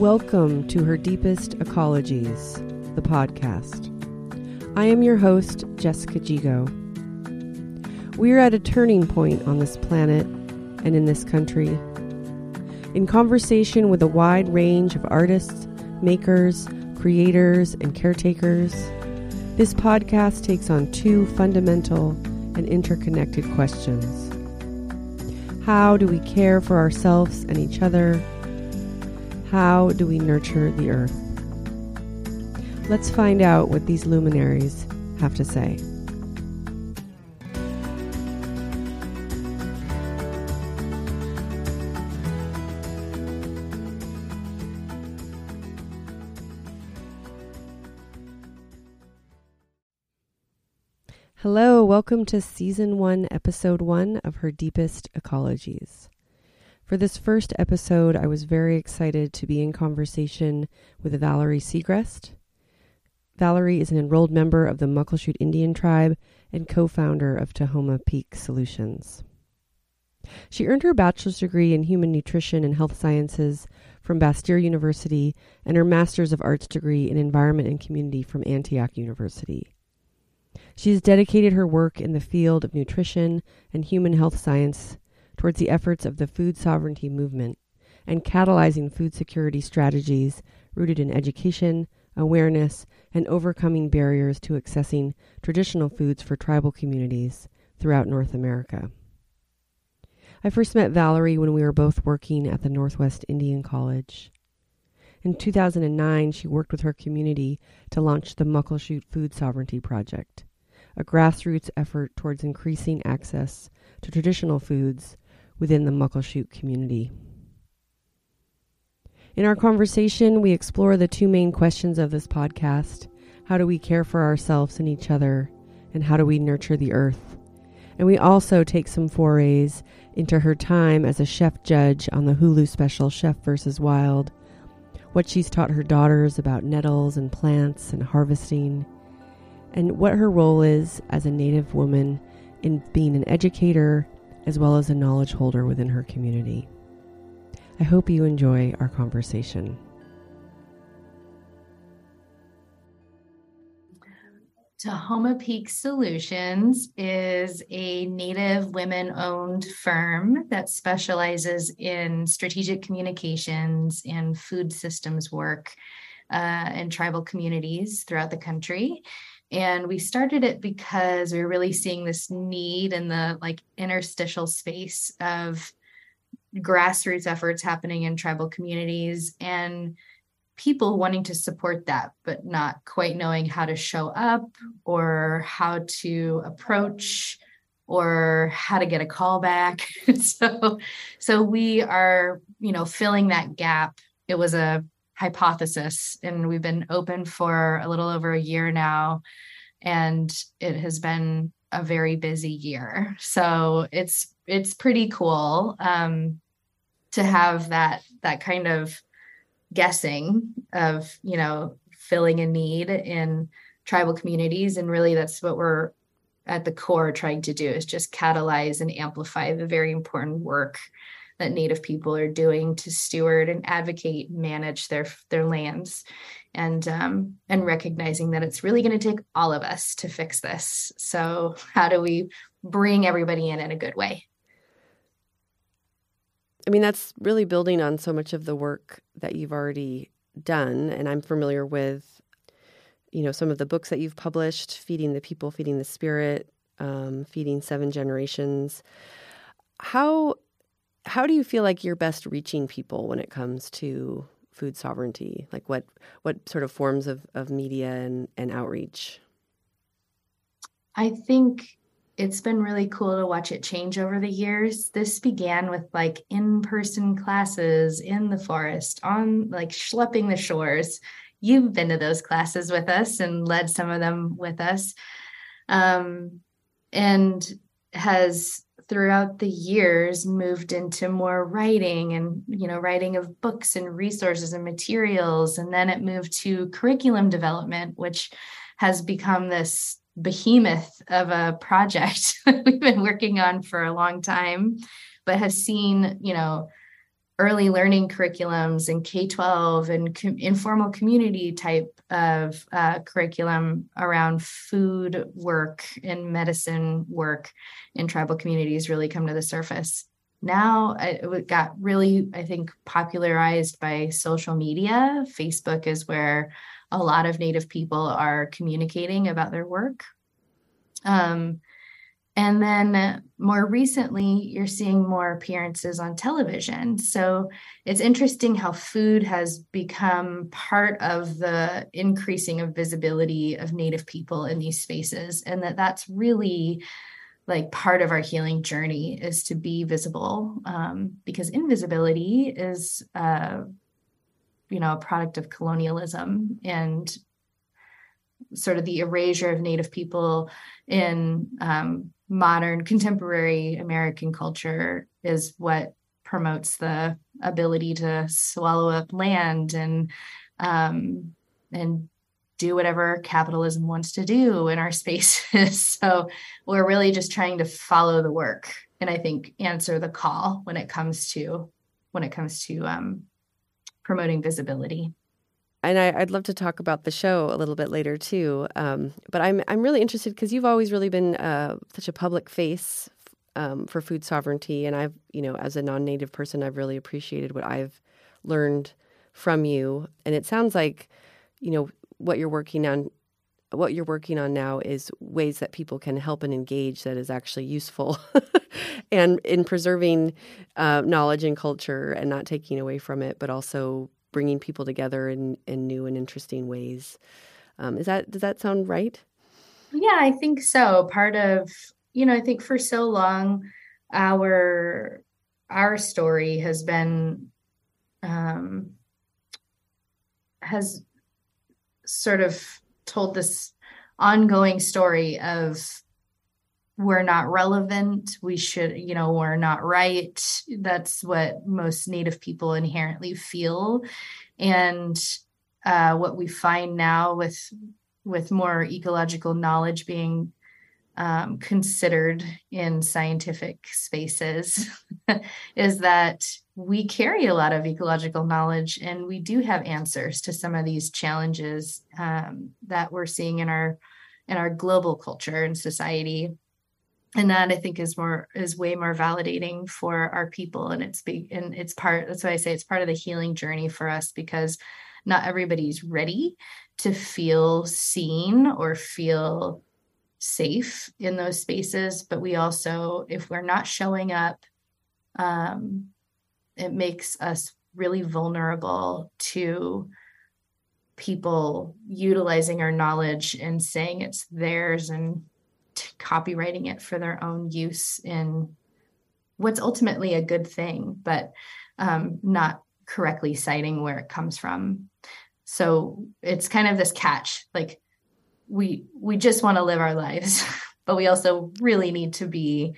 Welcome to Her Deepest Ecologies, the podcast. I am your host, Jessica Gigo. We are at a turning point on this planet and in this country. In conversation with a wide range of artists, makers, creators, and caretakers, this podcast takes on two fundamental and interconnected questions. How do we care for ourselves and each other? How do we nurture the earth? Let's find out what these luminaries have to say. Hello, welcome to season one, episode one of Her Deepest Ecologies. For this first episode, I was very excited to be in conversation with Valerie Segrest. Valerie is an enrolled member of the Muckleshoot Indian Tribe and co founder of Tahoma Peak Solutions. She earned her bachelor's degree in human nutrition and health sciences from Bastyr University and her master's of arts degree in environment and community from Antioch University. She has dedicated her work in the field of nutrition and human health science towards the efforts of the food sovereignty movement and catalyzing food security strategies rooted in education, awareness, and overcoming barriers to accessing traditional foods for tribal communities throughout North America. I first met Valerie when we were both working at the Northwest Indian College. In 2009, she worked with her community to launch the Muckleshoot Food Sovereignty Project, a grassroots effort towards increasing access to traditional foods within the Muckleshoot community. In our conversation, we explore the two main questions of this podcast how do we care for ourselves and each other, and how do we nurture the earth? And we also take some forays into her time as a chef judge on the Hulu special Chef vs. Wild what she's taught her daughters about nettles and plants and harvesting, and what her role is as a Native woman in being an educator as well as a knowledge holder within her community. I hope you enjoy our conversation. Tahoma Peak Solutions is a Native women owned firm that specializes in strategic communications and food systems work uh, in tribal communities throughout the country. And we started it because we were really seeing this need in the like interstitial space of grassroots efforts happening in tribal communities and people wanting to support that, but not quite knowing how to show up or how to approach or how to get a call back. so, so we are, you know, filling that gap. It was a hypothesis, and we've been open for a little over a year now, and it has been a very busy year. So it's it's pretty cool um, to have that that kind of guessing of you know filling a need in tribal communities and really that's what we're at the core trying to do is just catalyze and amplify the very important work that native people are doing to steward and advocate manage their their lands and um, and recognizing that it's really going to take all of us to fix this so how do we bring everybody in in a good way I mean, that's really building on so much of the work that you've already done. And I'm familiar with, you know, some of the books that you've published Feeding the People, Feeding the Spirit, um, Feeding Seven Generations. How, how do you feel like you're best reaching people when it comes to food sovereignty? Like what, what sort of forms of, of media and, and outreach? I think it's been really cool to watch it change over the years. This began with like in person classes in the forest, on like schlepping the shores. You've been to those classes with us and led some of them with us. Um, and has throughout the years moved into more writing and you know writing of books and resources and materials. And then it moved to curriculum development which has become this behemoth of a project we've been working on for a long time, but have seen, you know, early learning curriculums and K 12 and com- informal community type of uh, curriculum around food work and medicine work in tribal communities really come to the surface. Now it got really, I think, popularized by social media. Facebook is where a lot of Native people are communicating about their work. Um, and then more recently, you're seeing more appearances on television. So it's interesting how food has become part of the increasing of visibility of Native people in these spaces, and that that's really like part of our healing journey is to be visible um, because invisibility is uh, you know a product of colonialism and sort of the erasure of native people in um, modern contemporary American culture is what promotes the ability to swallow up land and um, and do whatever capitalism wants to do in our spaces. so we're really just trying to follow the work and I think answer the call when it comes to when it comes to um, promoting visibility and I, would love to talk about the show a little bit later too. Um, but I'm I'm really interested because you've always really been uh, such a public face um, for food sovereignty, and I've you know as a non-native person, I've really appreciated what I've learned from you. And it sounds like you know what you're working on. What you're working on now is ways that people can help and engage that is actually useful, and in preserving uh, knowledge and culture and not taking away from it, but also bringing people together in, in new and interesting ways. Um, is that does that sound right? Yeah, I think so. Part of you know, I think for so long, our our story has been um, has sort of told this ongoing story of we're not relevant we should you know we're not right. That's what most native people inherently feel. And uh, what we find now with with more ecological knowledge being um, considered in scientific spaces is that we carry a lot of ecological knowledge and we do have answers to some of these challenges um, that we're seeing in our in our global culture and society and that i think is more is way more validating for our people and it's big and it's part that's why i say it's part of the healing journey for us because not everybody's ready to feel seen or feel safe in those spaces but we also if we're not showing up um, it makes us really vulnerable to people utilizing our knowledge and saying it's theirs and copywriting it for their own use in what's ultimately a good thing, but um, not correctly citing where it comes from. So it's kind of this catch like we we just want to live our lives, but we also really need to be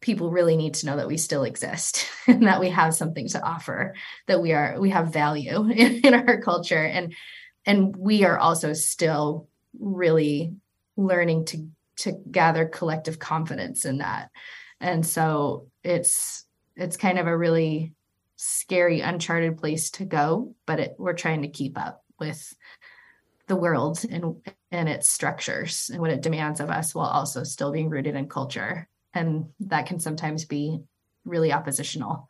people really need to know that we still exist and that we have something to offer that we are we have value in, in our culture and and we are also still really learning to to gather collective confidence in that. And so it's it's kind of a really scary uncharted place to go but it, we're trying to keep up with the world and and its structures and what it demands of us while also still being rooted in culture. And that can sometimes be really oppositional.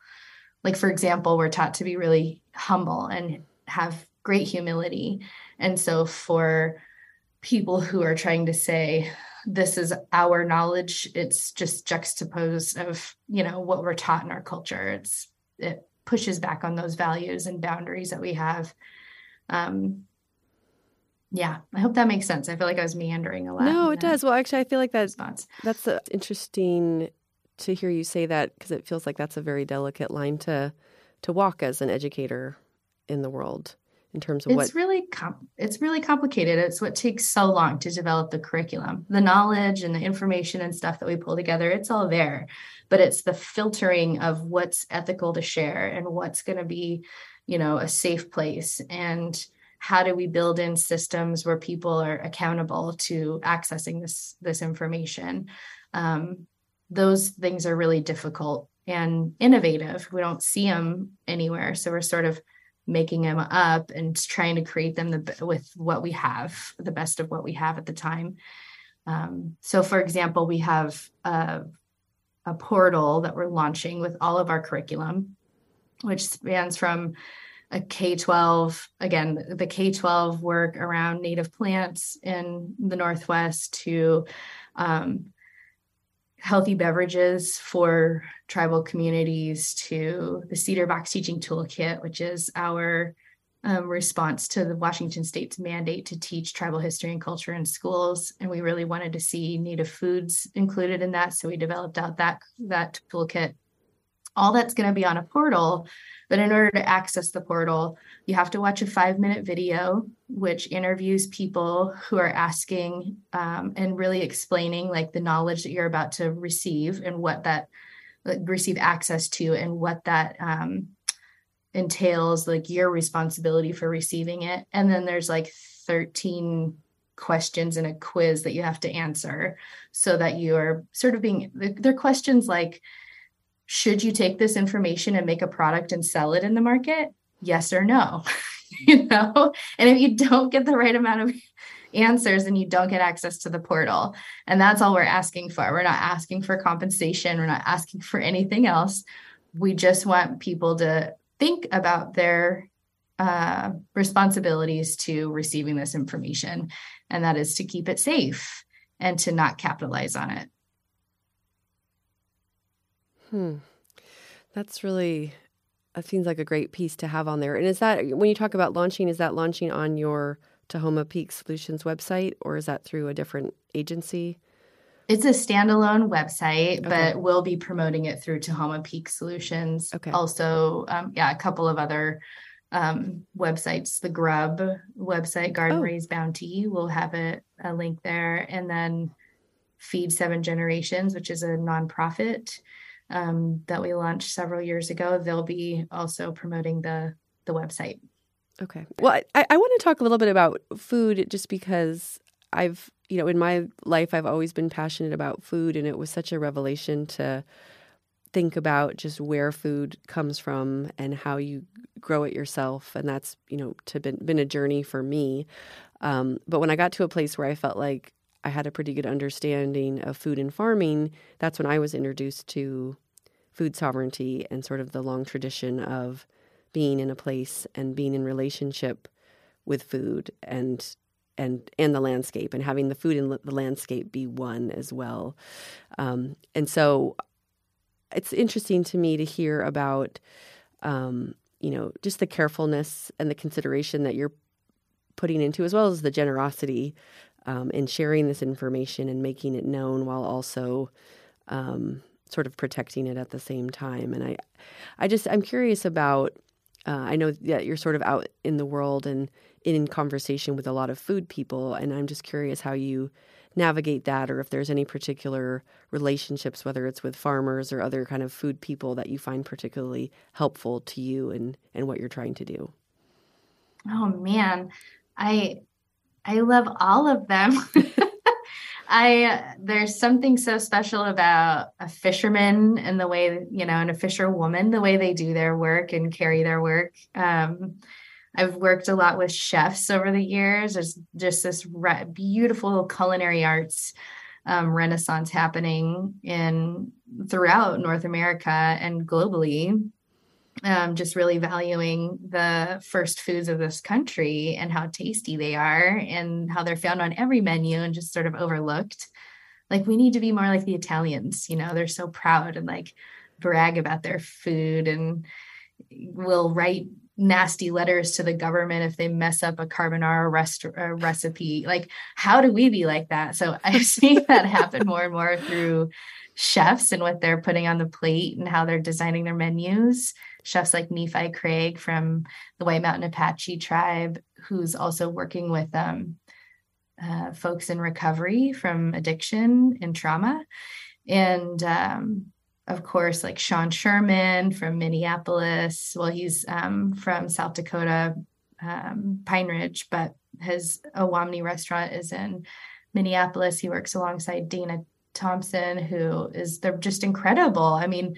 Like for example we're taught to be really humble and have great humility. And so for people who are trying to say this is our knowledge. It's just juxtaposed of you know what we're taught in our culture. It's it pushes back on those values and boundaries that we have. Um yeah i hope that makes sense. I feel like i was meandering a lot no it does. Well actually i feel like that's that's a, interesting to hear you say that because it feels like that's a very delicate line to to walk as an educator in the world in terms of it's what really com- it's really complicated it's what takes so long to develop the curriculum the knowledge and the information and stuff that we pull together it's all there but it's the filtering of what's ethical to share and what's going to be you know a safe place and how do we build in systems where people are accountable to accessing this this information um, those things are really difficult and innovative. We don't see them anywhere. So we're sort of making them up and trying to create them the, with what we have, the best of what we have at the time. Um, so, for example, we have a, a portal that we're launching with all of our curriculum, which spans from a K 12, again, the K 12 work around native plants in the Northwest to um, healthy beverages for tribal communities to the Cedar Box Teaching Toolkit, which is our um, response to the Washington State's mandate to teach tribal history and culture in schools. And we really wanted to see Native foods included in that. So we developed out that, that toolkit. All that's going to be on a portal but in order to access the portal, you have to watch a five minute video, which interviews people who are asking um, and really explaining like the knowledge that you're about to receive and what that receive access to and what that um, entails, like your responsibility for receiving it. And then there's like 13 questions in a quiz that you have to answer so that you are sort of being, they're questions like, should you take this information and make a product and sell it in the market? Yes or no. you know, and if you don't get the right amount of answers and you don't get access to the portal. And that's all we're asking for. We're not asking for compensation, we're not asking for anything else. We just want people to think about their uh, responsibilities to receiving this information, and that is to keep it safe and to not capitalize on it. Hmm. That's really that seems like a great piece to have on there. And is that when you talk about launching, is that launching on your Tahoma Peak Solutions website or is that through a different agency? It's a standalone website, okay. but we'll be promoting it through Tahoma Peak Solutions. Okay. Also, um, yeah, a couple of other um, websites. The Grub website, Garden oh. Raised Bounty, will have a, a link there. And then Feed Seven Generations, which is a nonprofit um, that we launched several years ago. They'll be also promoting the the website. Okay. Well, I, I want to talk a little bit about food just because I've, you know, in my life, I've always been passionate about food, and it was such a revelation to think about just where food comes from and how you grow it yourself. And that's, you know, to been, been a journey for me. Um, but when I got to a place where I felt like I had a pretty good understanding of food and farming, that's when I was introduced to food sovereignty and sort of the long tradition of being in a place and being in relationship with food and and and the landscape and having the food and the landscape be one as well. Um, and so it's interesting to me to hear about um, you know just the carefulness and the consideration that you're putting into as well as the generosity um, in sharing this information and making it known while also um, sort of protecting it at the same time. And I, I just I'm curious about. Uh, I know that you're sort of out in the world and in conversation with a lot of food people, and I'm just curious how you navigate that, or if there's any particular relationships, whether it's with farmers or other kind of food people, that you find particularly helpful to you and and what you're trying to do. Oh man, I I love all of them. I there's something so special about a fisherman and the way you know, and a fisherwoman, the way they do their work and carry their work. Um, I've worked a lot with chefs over the years. There's just this re- beautiful culinary arts um, renaissance happening in throughout North America and globally um, just really valuing the first foods of this country and how tasty they are and how they're found on every menu and just sort of overlooked. Like we need to be more like the Italians, you know, they're so proud and like brag about their food and will write nasty letters to the government if they mess up a carbonara rest- recipe. Like, how do we be like that? So I see that happen more and more through chefs and what they're putting on the plate and how they're designing their menus chefs like Nephi Craig from the White Mountain Apache tribe, who's also working with um, uh, folks in recovery from addiction and trauma. And um, of course, like Sean Sherman from Minneapolis. Well, he's um, from South Dakota, um, Pine Ridge, but his Owamni restaurant is in Minneapolis. He works alongside Dana Thompson, who is they're just incredible. I mean,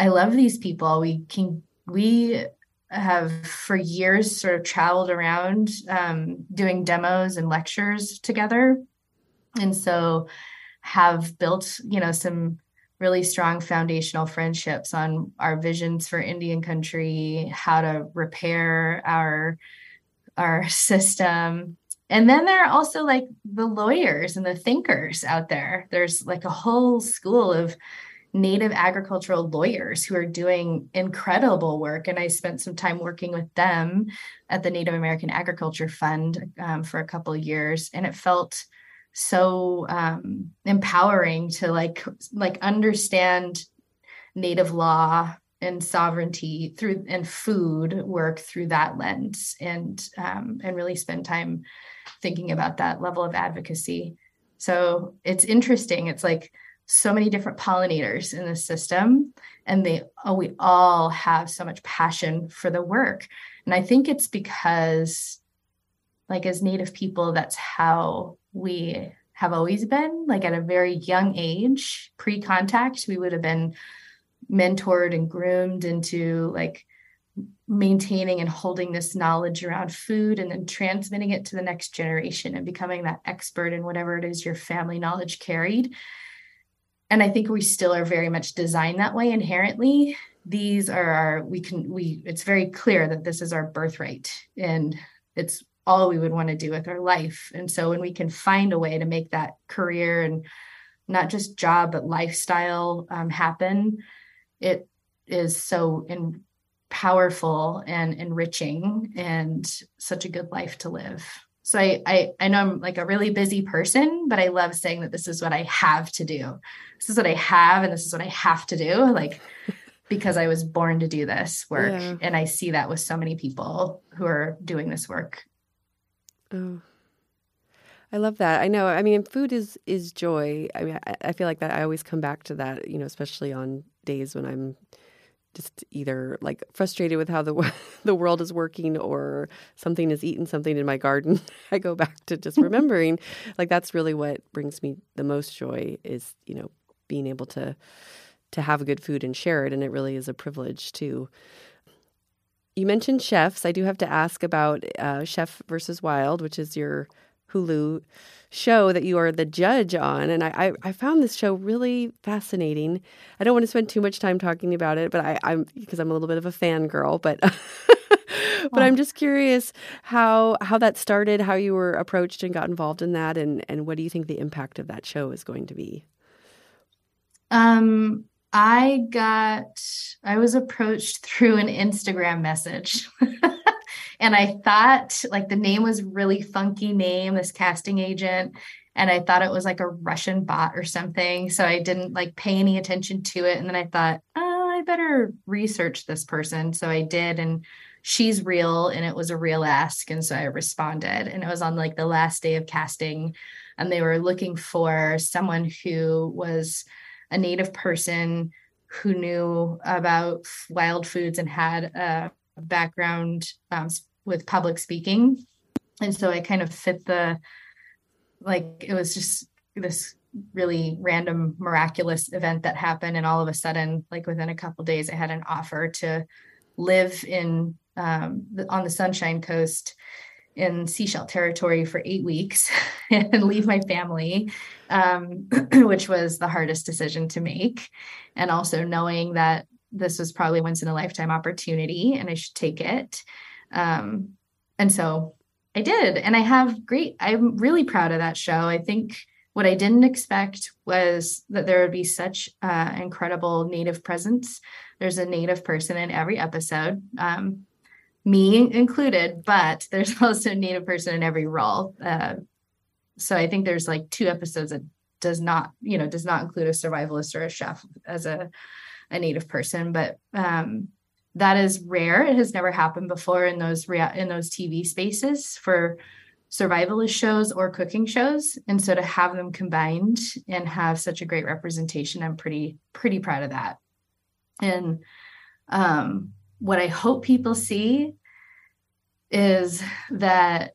I love these people. We can we have for years sort of traveled around um, doing demos and lectures together, and so have built you know some really strong foundational friendships on our visions for Indian country, how to repair our our system. And then there are also like the lawyers and the thinkers out there. There's like a whole school of native agricultural lawyers who are doing incredible work. And I spent some time working with them at the Native American Agriculture Fund um, for a couple years. And it felt so um, empowering to like like understand native law and sovereignty through and food work through that lens and um, and really spend time thinking about that level of advocacy so it's interesting it's like so many different pollinators in the system and they oh, we all have so much passion for the work. And i think it's because like as native people that's how we have always been. Like at a very young age pre-contact we would have been mentored and groomed into like maintaining and holding this knowledge around food and then transmitting it to the next generation and becoming that expert in whatever it is your family knowledge carried and I think we still are very much designed that way inherently. These are our, we can, we, it's very clear that this is our birthright and it's all we would want to do with our life. And so when we can find a way to make that career and not just job, but lifestyle um, happen, it is so in, powerful and enriching and such a good life to live. So I, I I know I'm like a really busy person, but I love saying that this is what I have to do. This is what I have and this is what I have to do. Like because I was born to do this work. Yeah. And I see that with so many people who are doing this work. Oh. I love that. I know. I mean, food is is joy. I mean, I, I feel like that. I always come back to that. You know, especially on days when I'm just either like frustrated with how the the world is working or something is eaten something in my garden i go back to just remembering. Like that's really what brings me the most joy is you know being able to to have a good food and share it and it really is a privilege to you mentioned chefs. I do have to ask about uh, chef versus wild which is your hulu show that you are the judge on. And I, I, I, found this show really fascinating. I don't want to spend too much time talking about it, but I, I'm because I'm a little bit of a fangirl, but but I'm just curious how how that started, how you were approached and got involved in that, and and what do you think the impact of that show is going to be? Um, I got I was approached through an Instagram message. And I thought like the name was really funky name, this casting agent. And I thought it was like a Russian bot or something. So I didn't like pay any attention to it. And then I thought, oh, I better research this person. So I did. And she's real and it was a real ask. And so I responded. And it was on like the last day of casting. And they were looking for someone who was a native person who knew about wild foods and had a background um, with public speaking. And so I kind of fit the like it was just this really random miraculous event that happened and all of a sudden like within a couple days I had an offer to live in um, on the Sunshine Coast in shíshálh territory for eight weeks and leave my family, um, which was the hardest decision to make. And also knowing that this was probably once in a lifetime opportunity and I should take it. Um, and so I did. And I have great, I'm really proud of that show. I think what I didn't expect was that there would be such uh, incredible native presence. There's a native person in every episode, um, me included, but there's also a native person in every role. Uh, so I think there's like two episodes that does not, you know, does not include a survivalist or a chef as a, a native person, but um, that is rare. It has never happened before in those rea- in those TV spaces for survivalist shows or cooking shows. And so to have them combined and have such a great representation, I'm pretty pretty proud of that. And um, what I hope people see is that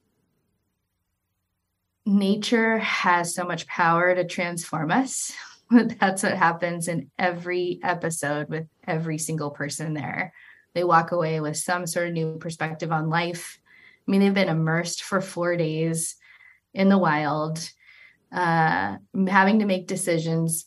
nature has so much power to transform us That's what happens in every episode with every single person there. They walk away with some sort of new perspective on life. I mean, they've been immersed for four days in the wild, uh, having to make decisions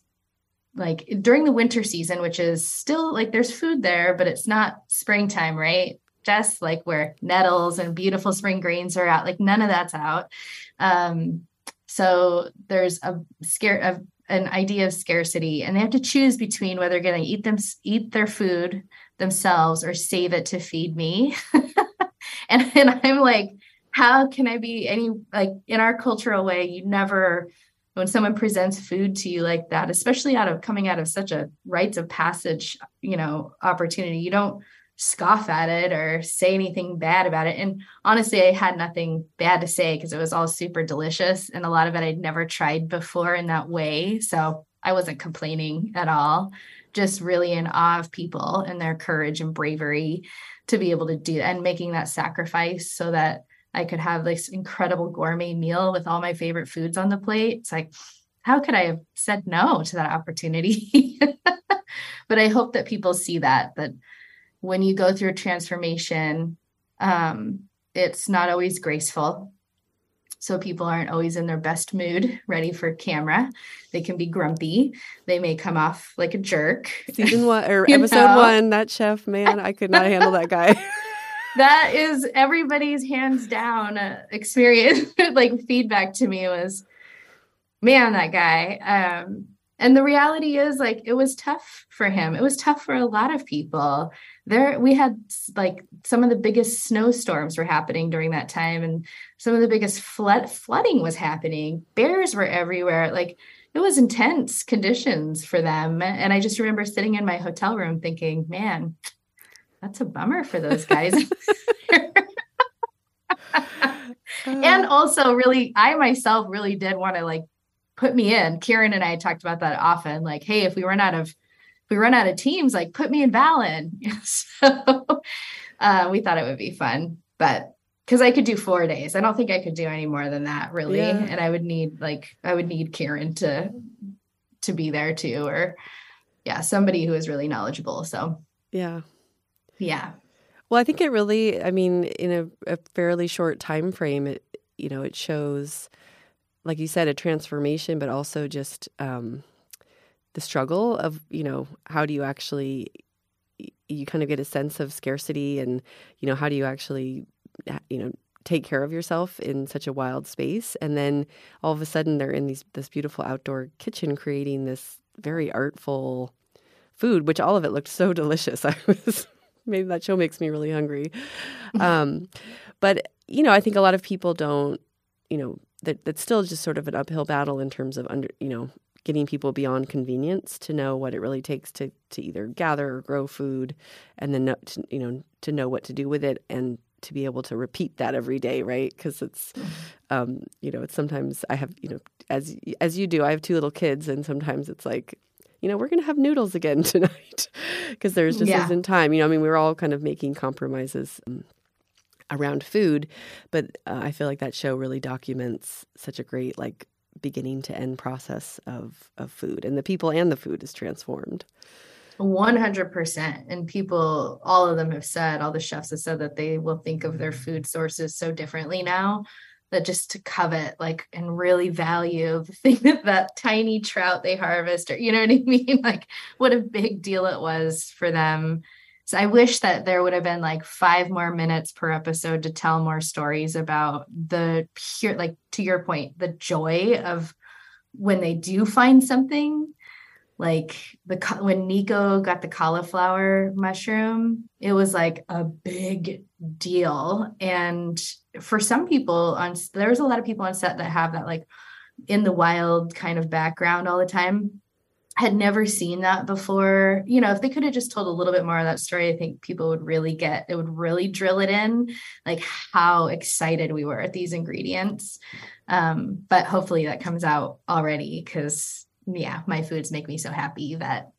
like during the winter season, which is still like there's food there, but it's not springtime, right? Just like where nettles and beautiful spring greens are out, like none of that's out. Um, so there's a scare of an idea of scarcity, and they have to choose between whether they're going to eat them eat their food themselves or save it to feed me. and, and I'm like, how can I be any like in our cultural way? You never when someone presents food to you like that, especially out of coming out of such a rites of passage, you know, opportunity, you don't scoff at it or say anything bad about it. And honestly, I had nothing bad to say because it was all super delicious. And a lot of it I'd never tried before in that way. So I wasn't complaining at all, just really in awe of people and their courage and bravery to be able to do and making that sacrifice so that I could have this incredible gourmet meal with all my favorite foods on the plate. It's like, how could I have said no to that opportunity? but I hope that people see that, that when you go through a transformation, um, it's not always graceful. So people aren't always in their best mood, ready for camera. They can be grumpy. They may come off like a jerk. Season one or episode know? one, that chef, man, I could not handle that guy. that is everybody's hands down uh, experience like feedback to me was man that guy um and the reality is like it was tough for him. It was tough for a lot of people. There we had like some of the biggest snowstorms were happening during that time and some of the biggest flood flooding was happening. Bears were everywhere. Like it was intense conditions for them. And i just remember sitting in my hotel room thinking man that's a bummer for those guys. and also really i myself really did want to like put me in kieran and i talked about that often like hey if we run out of if we run out of teams like put me in Valin. so uh, we thought it would be fun but because i could do four days i don't think i could do any more than that really yeah. and i would need like i would need kieran to to be there too or yeah somebody who is really knowledgeable so yeah yeah. Well, I think it really, I mean, in a, a fairly short time frame, it, you know, it shows, like you said, a transformation, but also just um, the struggle of, you know, how do you actually, you kind of get a sense of scarcity and, you know, how do you actually, you know, take care of yourself in such a wild space and then all of a sudden they're in these this beautiful outdoor kitchen creating this very artful food which all of it looked so delicious i was maybe that show makes me really hungry. Um, but you know, I think a lot of people don't. You know, that that's still just sort of an uphill battle in terms of under. You know, getting people beyond convenience to know what it really takes to to either gather or grow food, and then to, you know to know what to do with it and to be able to repeat that every day, right? Because it's, um, you know, it's sometimes I have, you know, as as you do, I have two little kids, and sometimes it's like you know, we're going to have noodles again tonight because there's just yeah. isn't time. You know, I mean, we are all kind of making compromises um, around food, but uh, I feel like that show really documents such a great like beginning to end process of of food, and the people and the food is transformed. 100% and people all of them have said all the chefs have said that they will think of their food sources so differently now that just to covet like and really value the thing that that tiny trout they harvest or you know what i mean? Like what a big deal it was for them so i wish that there would have been like five more minutes per episode to tell more stories about the pure like to your point the joy of when they do find something like the when Nico got the cauliflower mushroom, it was like a big deal. And for some people on there's a lot of people on set that have that like in the wild kind of background all the time. Had never seen that before. You know, if they could have just told a little bit more of that story, I think people would really get it would really drill it in, like how excited we were at these ingredients. Um, but hopefully that comes out already because yeah, my foods make me so happy that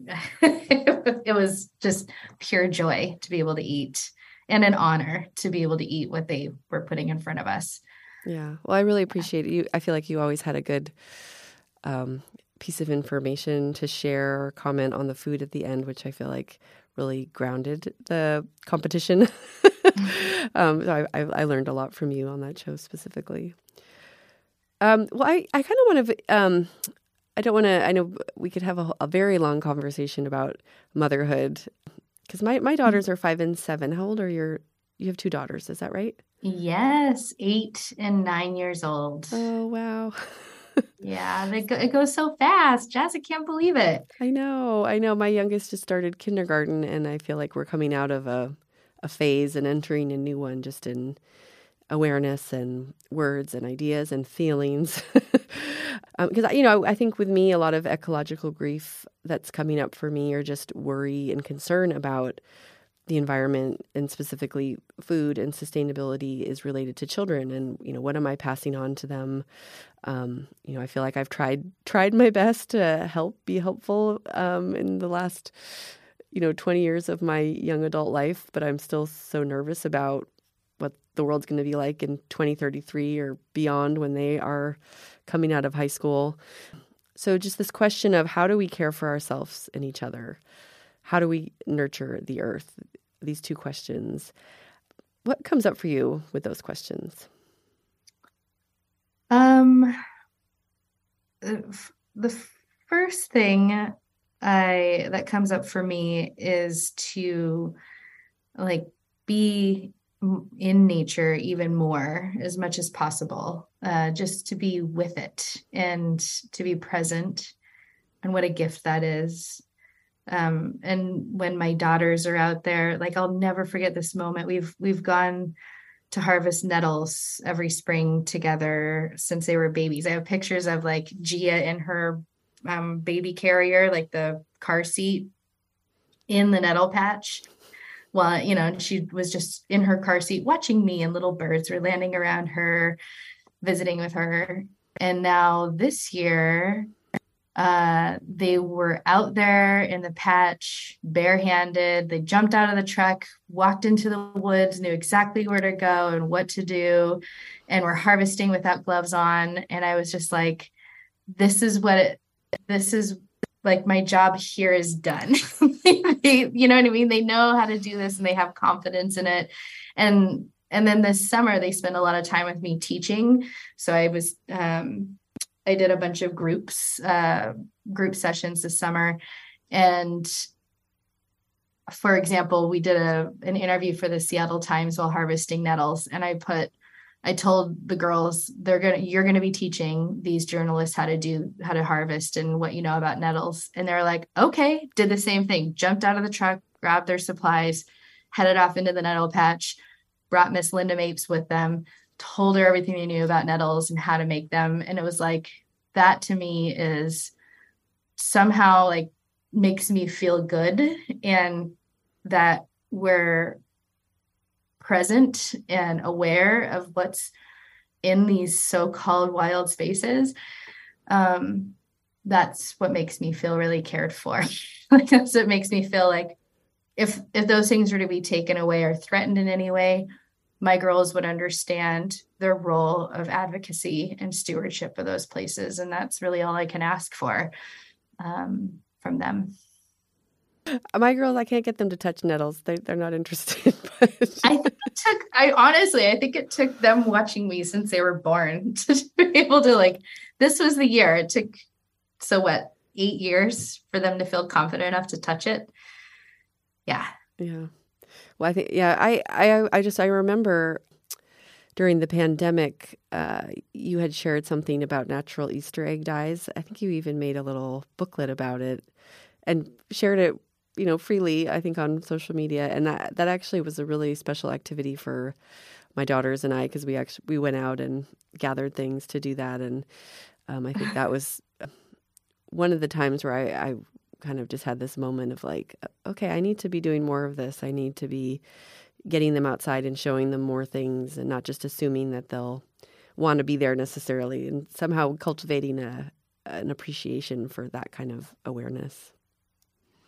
it was just pure joy to be able to eat and an honor to be able to eat what they were putting in front of us. Yeah. Well, I really appreciate it. You I feel like you always had a good um, piece of information to share or comment on the food at the end, which I feel like really grounded the competition. um, so I, I, I, learned a lot from you on that show specifically. Um, well, I, I kind of want to, um, I don't want to, I know we could have a, a very long conversation about motherhood because my, my daughters are five and seven. How old are your, you have two daughters, is that right? Yes, eight and nine years old. Oh, wow. yeah, it, go, it goes so fast. Jazz, I can't believe it. I know. I know. My youngest just started kindergarten, and I feel like we're coming out of a, a phase and entering a new one just in awareness and words and ideas and feelings. Because, um, you know, I think with me, a lot of ecological grief that's coming up for me, or just worry and concern about the environment and specifically food and sustainability is related to children. And you know what am i passing on to them? Um, you know i feel like i've tried tried my best to help be helpful um, in the last you know 20 years of my young adult life but i'm still so nervous about what the world's going to be like in 2033 or beyond when they are coming out of high school. So just this question of how do we care for ourselves and each other how do we nurture the earth? These two questions. What comes up for you with those questions? Um, the first thing I that comes up for me is to like be in nature even more as much as possible uh, just to be with it and to be present and what a gift that is um, and when my daughters are out there like i'll never forget this moment. We've we've gone to harvest nettles every spring together since they were babies. I have pictures of like gia in her um, baby carrier like the car seat in the nettle patch. Well, you know she was just in her car seat watching me and little birds were landing around her visiting with her. And now this year uh, they were out there in the patch barehanded. They jumped out of the truck, walked into the woods, knew exactly where to go and what to do, and were harvesting without gloves on. And I was just like, this is what it, this is like my job here is done. they, you know what I mean? They know how to do this and they have confidence in it. And and then this summer they spent a lot of time with me teaching. So I was um I did a bunch of groups, uh, group sessions this summer. And for example, we did a an interview for the Seattle Times while harvesting nettles, and I put I told the girls they're gonna you're gonna be teaching these journalists how to do how to harvest and what you know about nettles. And they're like, okay, did the same thing, jumped out of the truck, grabbed their supplies, headed off into the nettle patch, brought Miss Lynda Mapes with them, told her everything they knew about nettles and how to make them. And it was like, that to me is somehow like makes me feel good and that we're present and aware of what's in these so-called wild spaces um, that's what makes me feel really cared for like that's what makes me feel like if if those things were to be taken away or threatened in any way my girls would understand their role of advocacy and stewardship of those places. And that's really all I can ask for um, from them. My girls, I can't get them to touch nettles. They, they're not interested. But... I think it took, I honestly, I think it took them watching me since they were born to be able to, like, this was the year. It took, so what, eight years for them to feel confident enough to touch it. Yeah. Yeah. Well, I think yeah, I I I just I remember during the pandemic, uh, you had shared something about natural Easter egg dyes. I think you even made a little booklet about it and shared it, you know, freely. I think on social media, and that that actually was a really special activity for my daughters and I because we actually we went out and gathered things to do that, and um, I think that was one of the times where I, I kind of just had this moment of like, okay, I need to be doing more of this. I need to be getting them outside and showing them more things and not just assuming that they'll want to be there necessarily and somehow cultivating a an appreciation for that kind of awareness.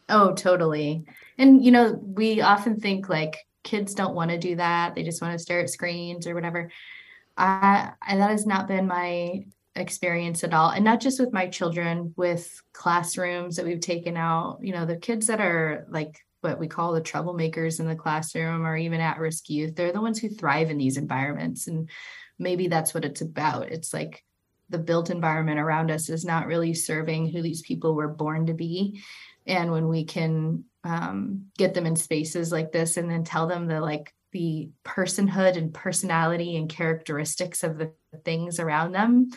Oh, totally. And you know, we often think like kids don't want to do that. They just want to stare at screens or whatever. I, I that has not been my experience at all and not just with my children with classrooms that we've taken out you know the kids that are like what we call the troublemakers in the classroom or even at risk youth they're the ones who thrive in these environments and maybe that's what it's about. It's like the built environment around us is not really serving who these people were born to be and when we can um, get them in spaces like this and then tell them the like the personhood and personality and characteristics of the things around them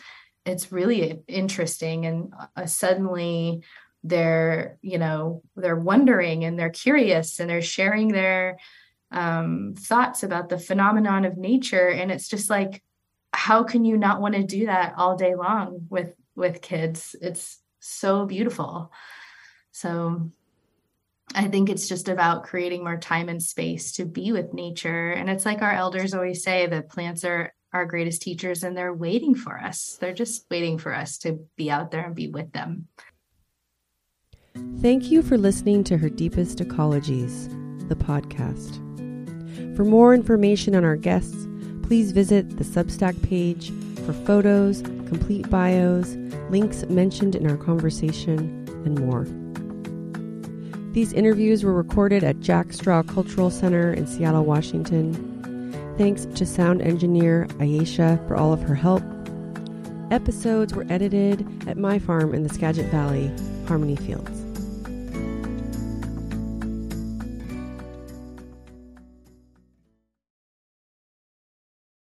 it's really interesting and uh, suddenly they're you know they're wondering and they're curious and they're sharing their um, thoughts about the phenomenon of nature and it's just like how can you not want to do that all day long with with kids it's so beautiful so I think it's just about creating more time and space to be with nature. And it's like our elders always say that plants are our greatest teachers and they're waiting for us. They're just waiting for us to be out there and be with them. Thank you for listening to Her Deepest Ecologies, the podcast. For more information on our guests, please visit the Substack page for photos, complete bios, links mentioned in our conversation, and more. These interviews were recorded at Jack Straw Cultural Center in Seattle, Washington. Thanks to sound engineer Ayesha for all of her help. Episodes were edited at my farm in the Skagit Valley, Harmony Fields.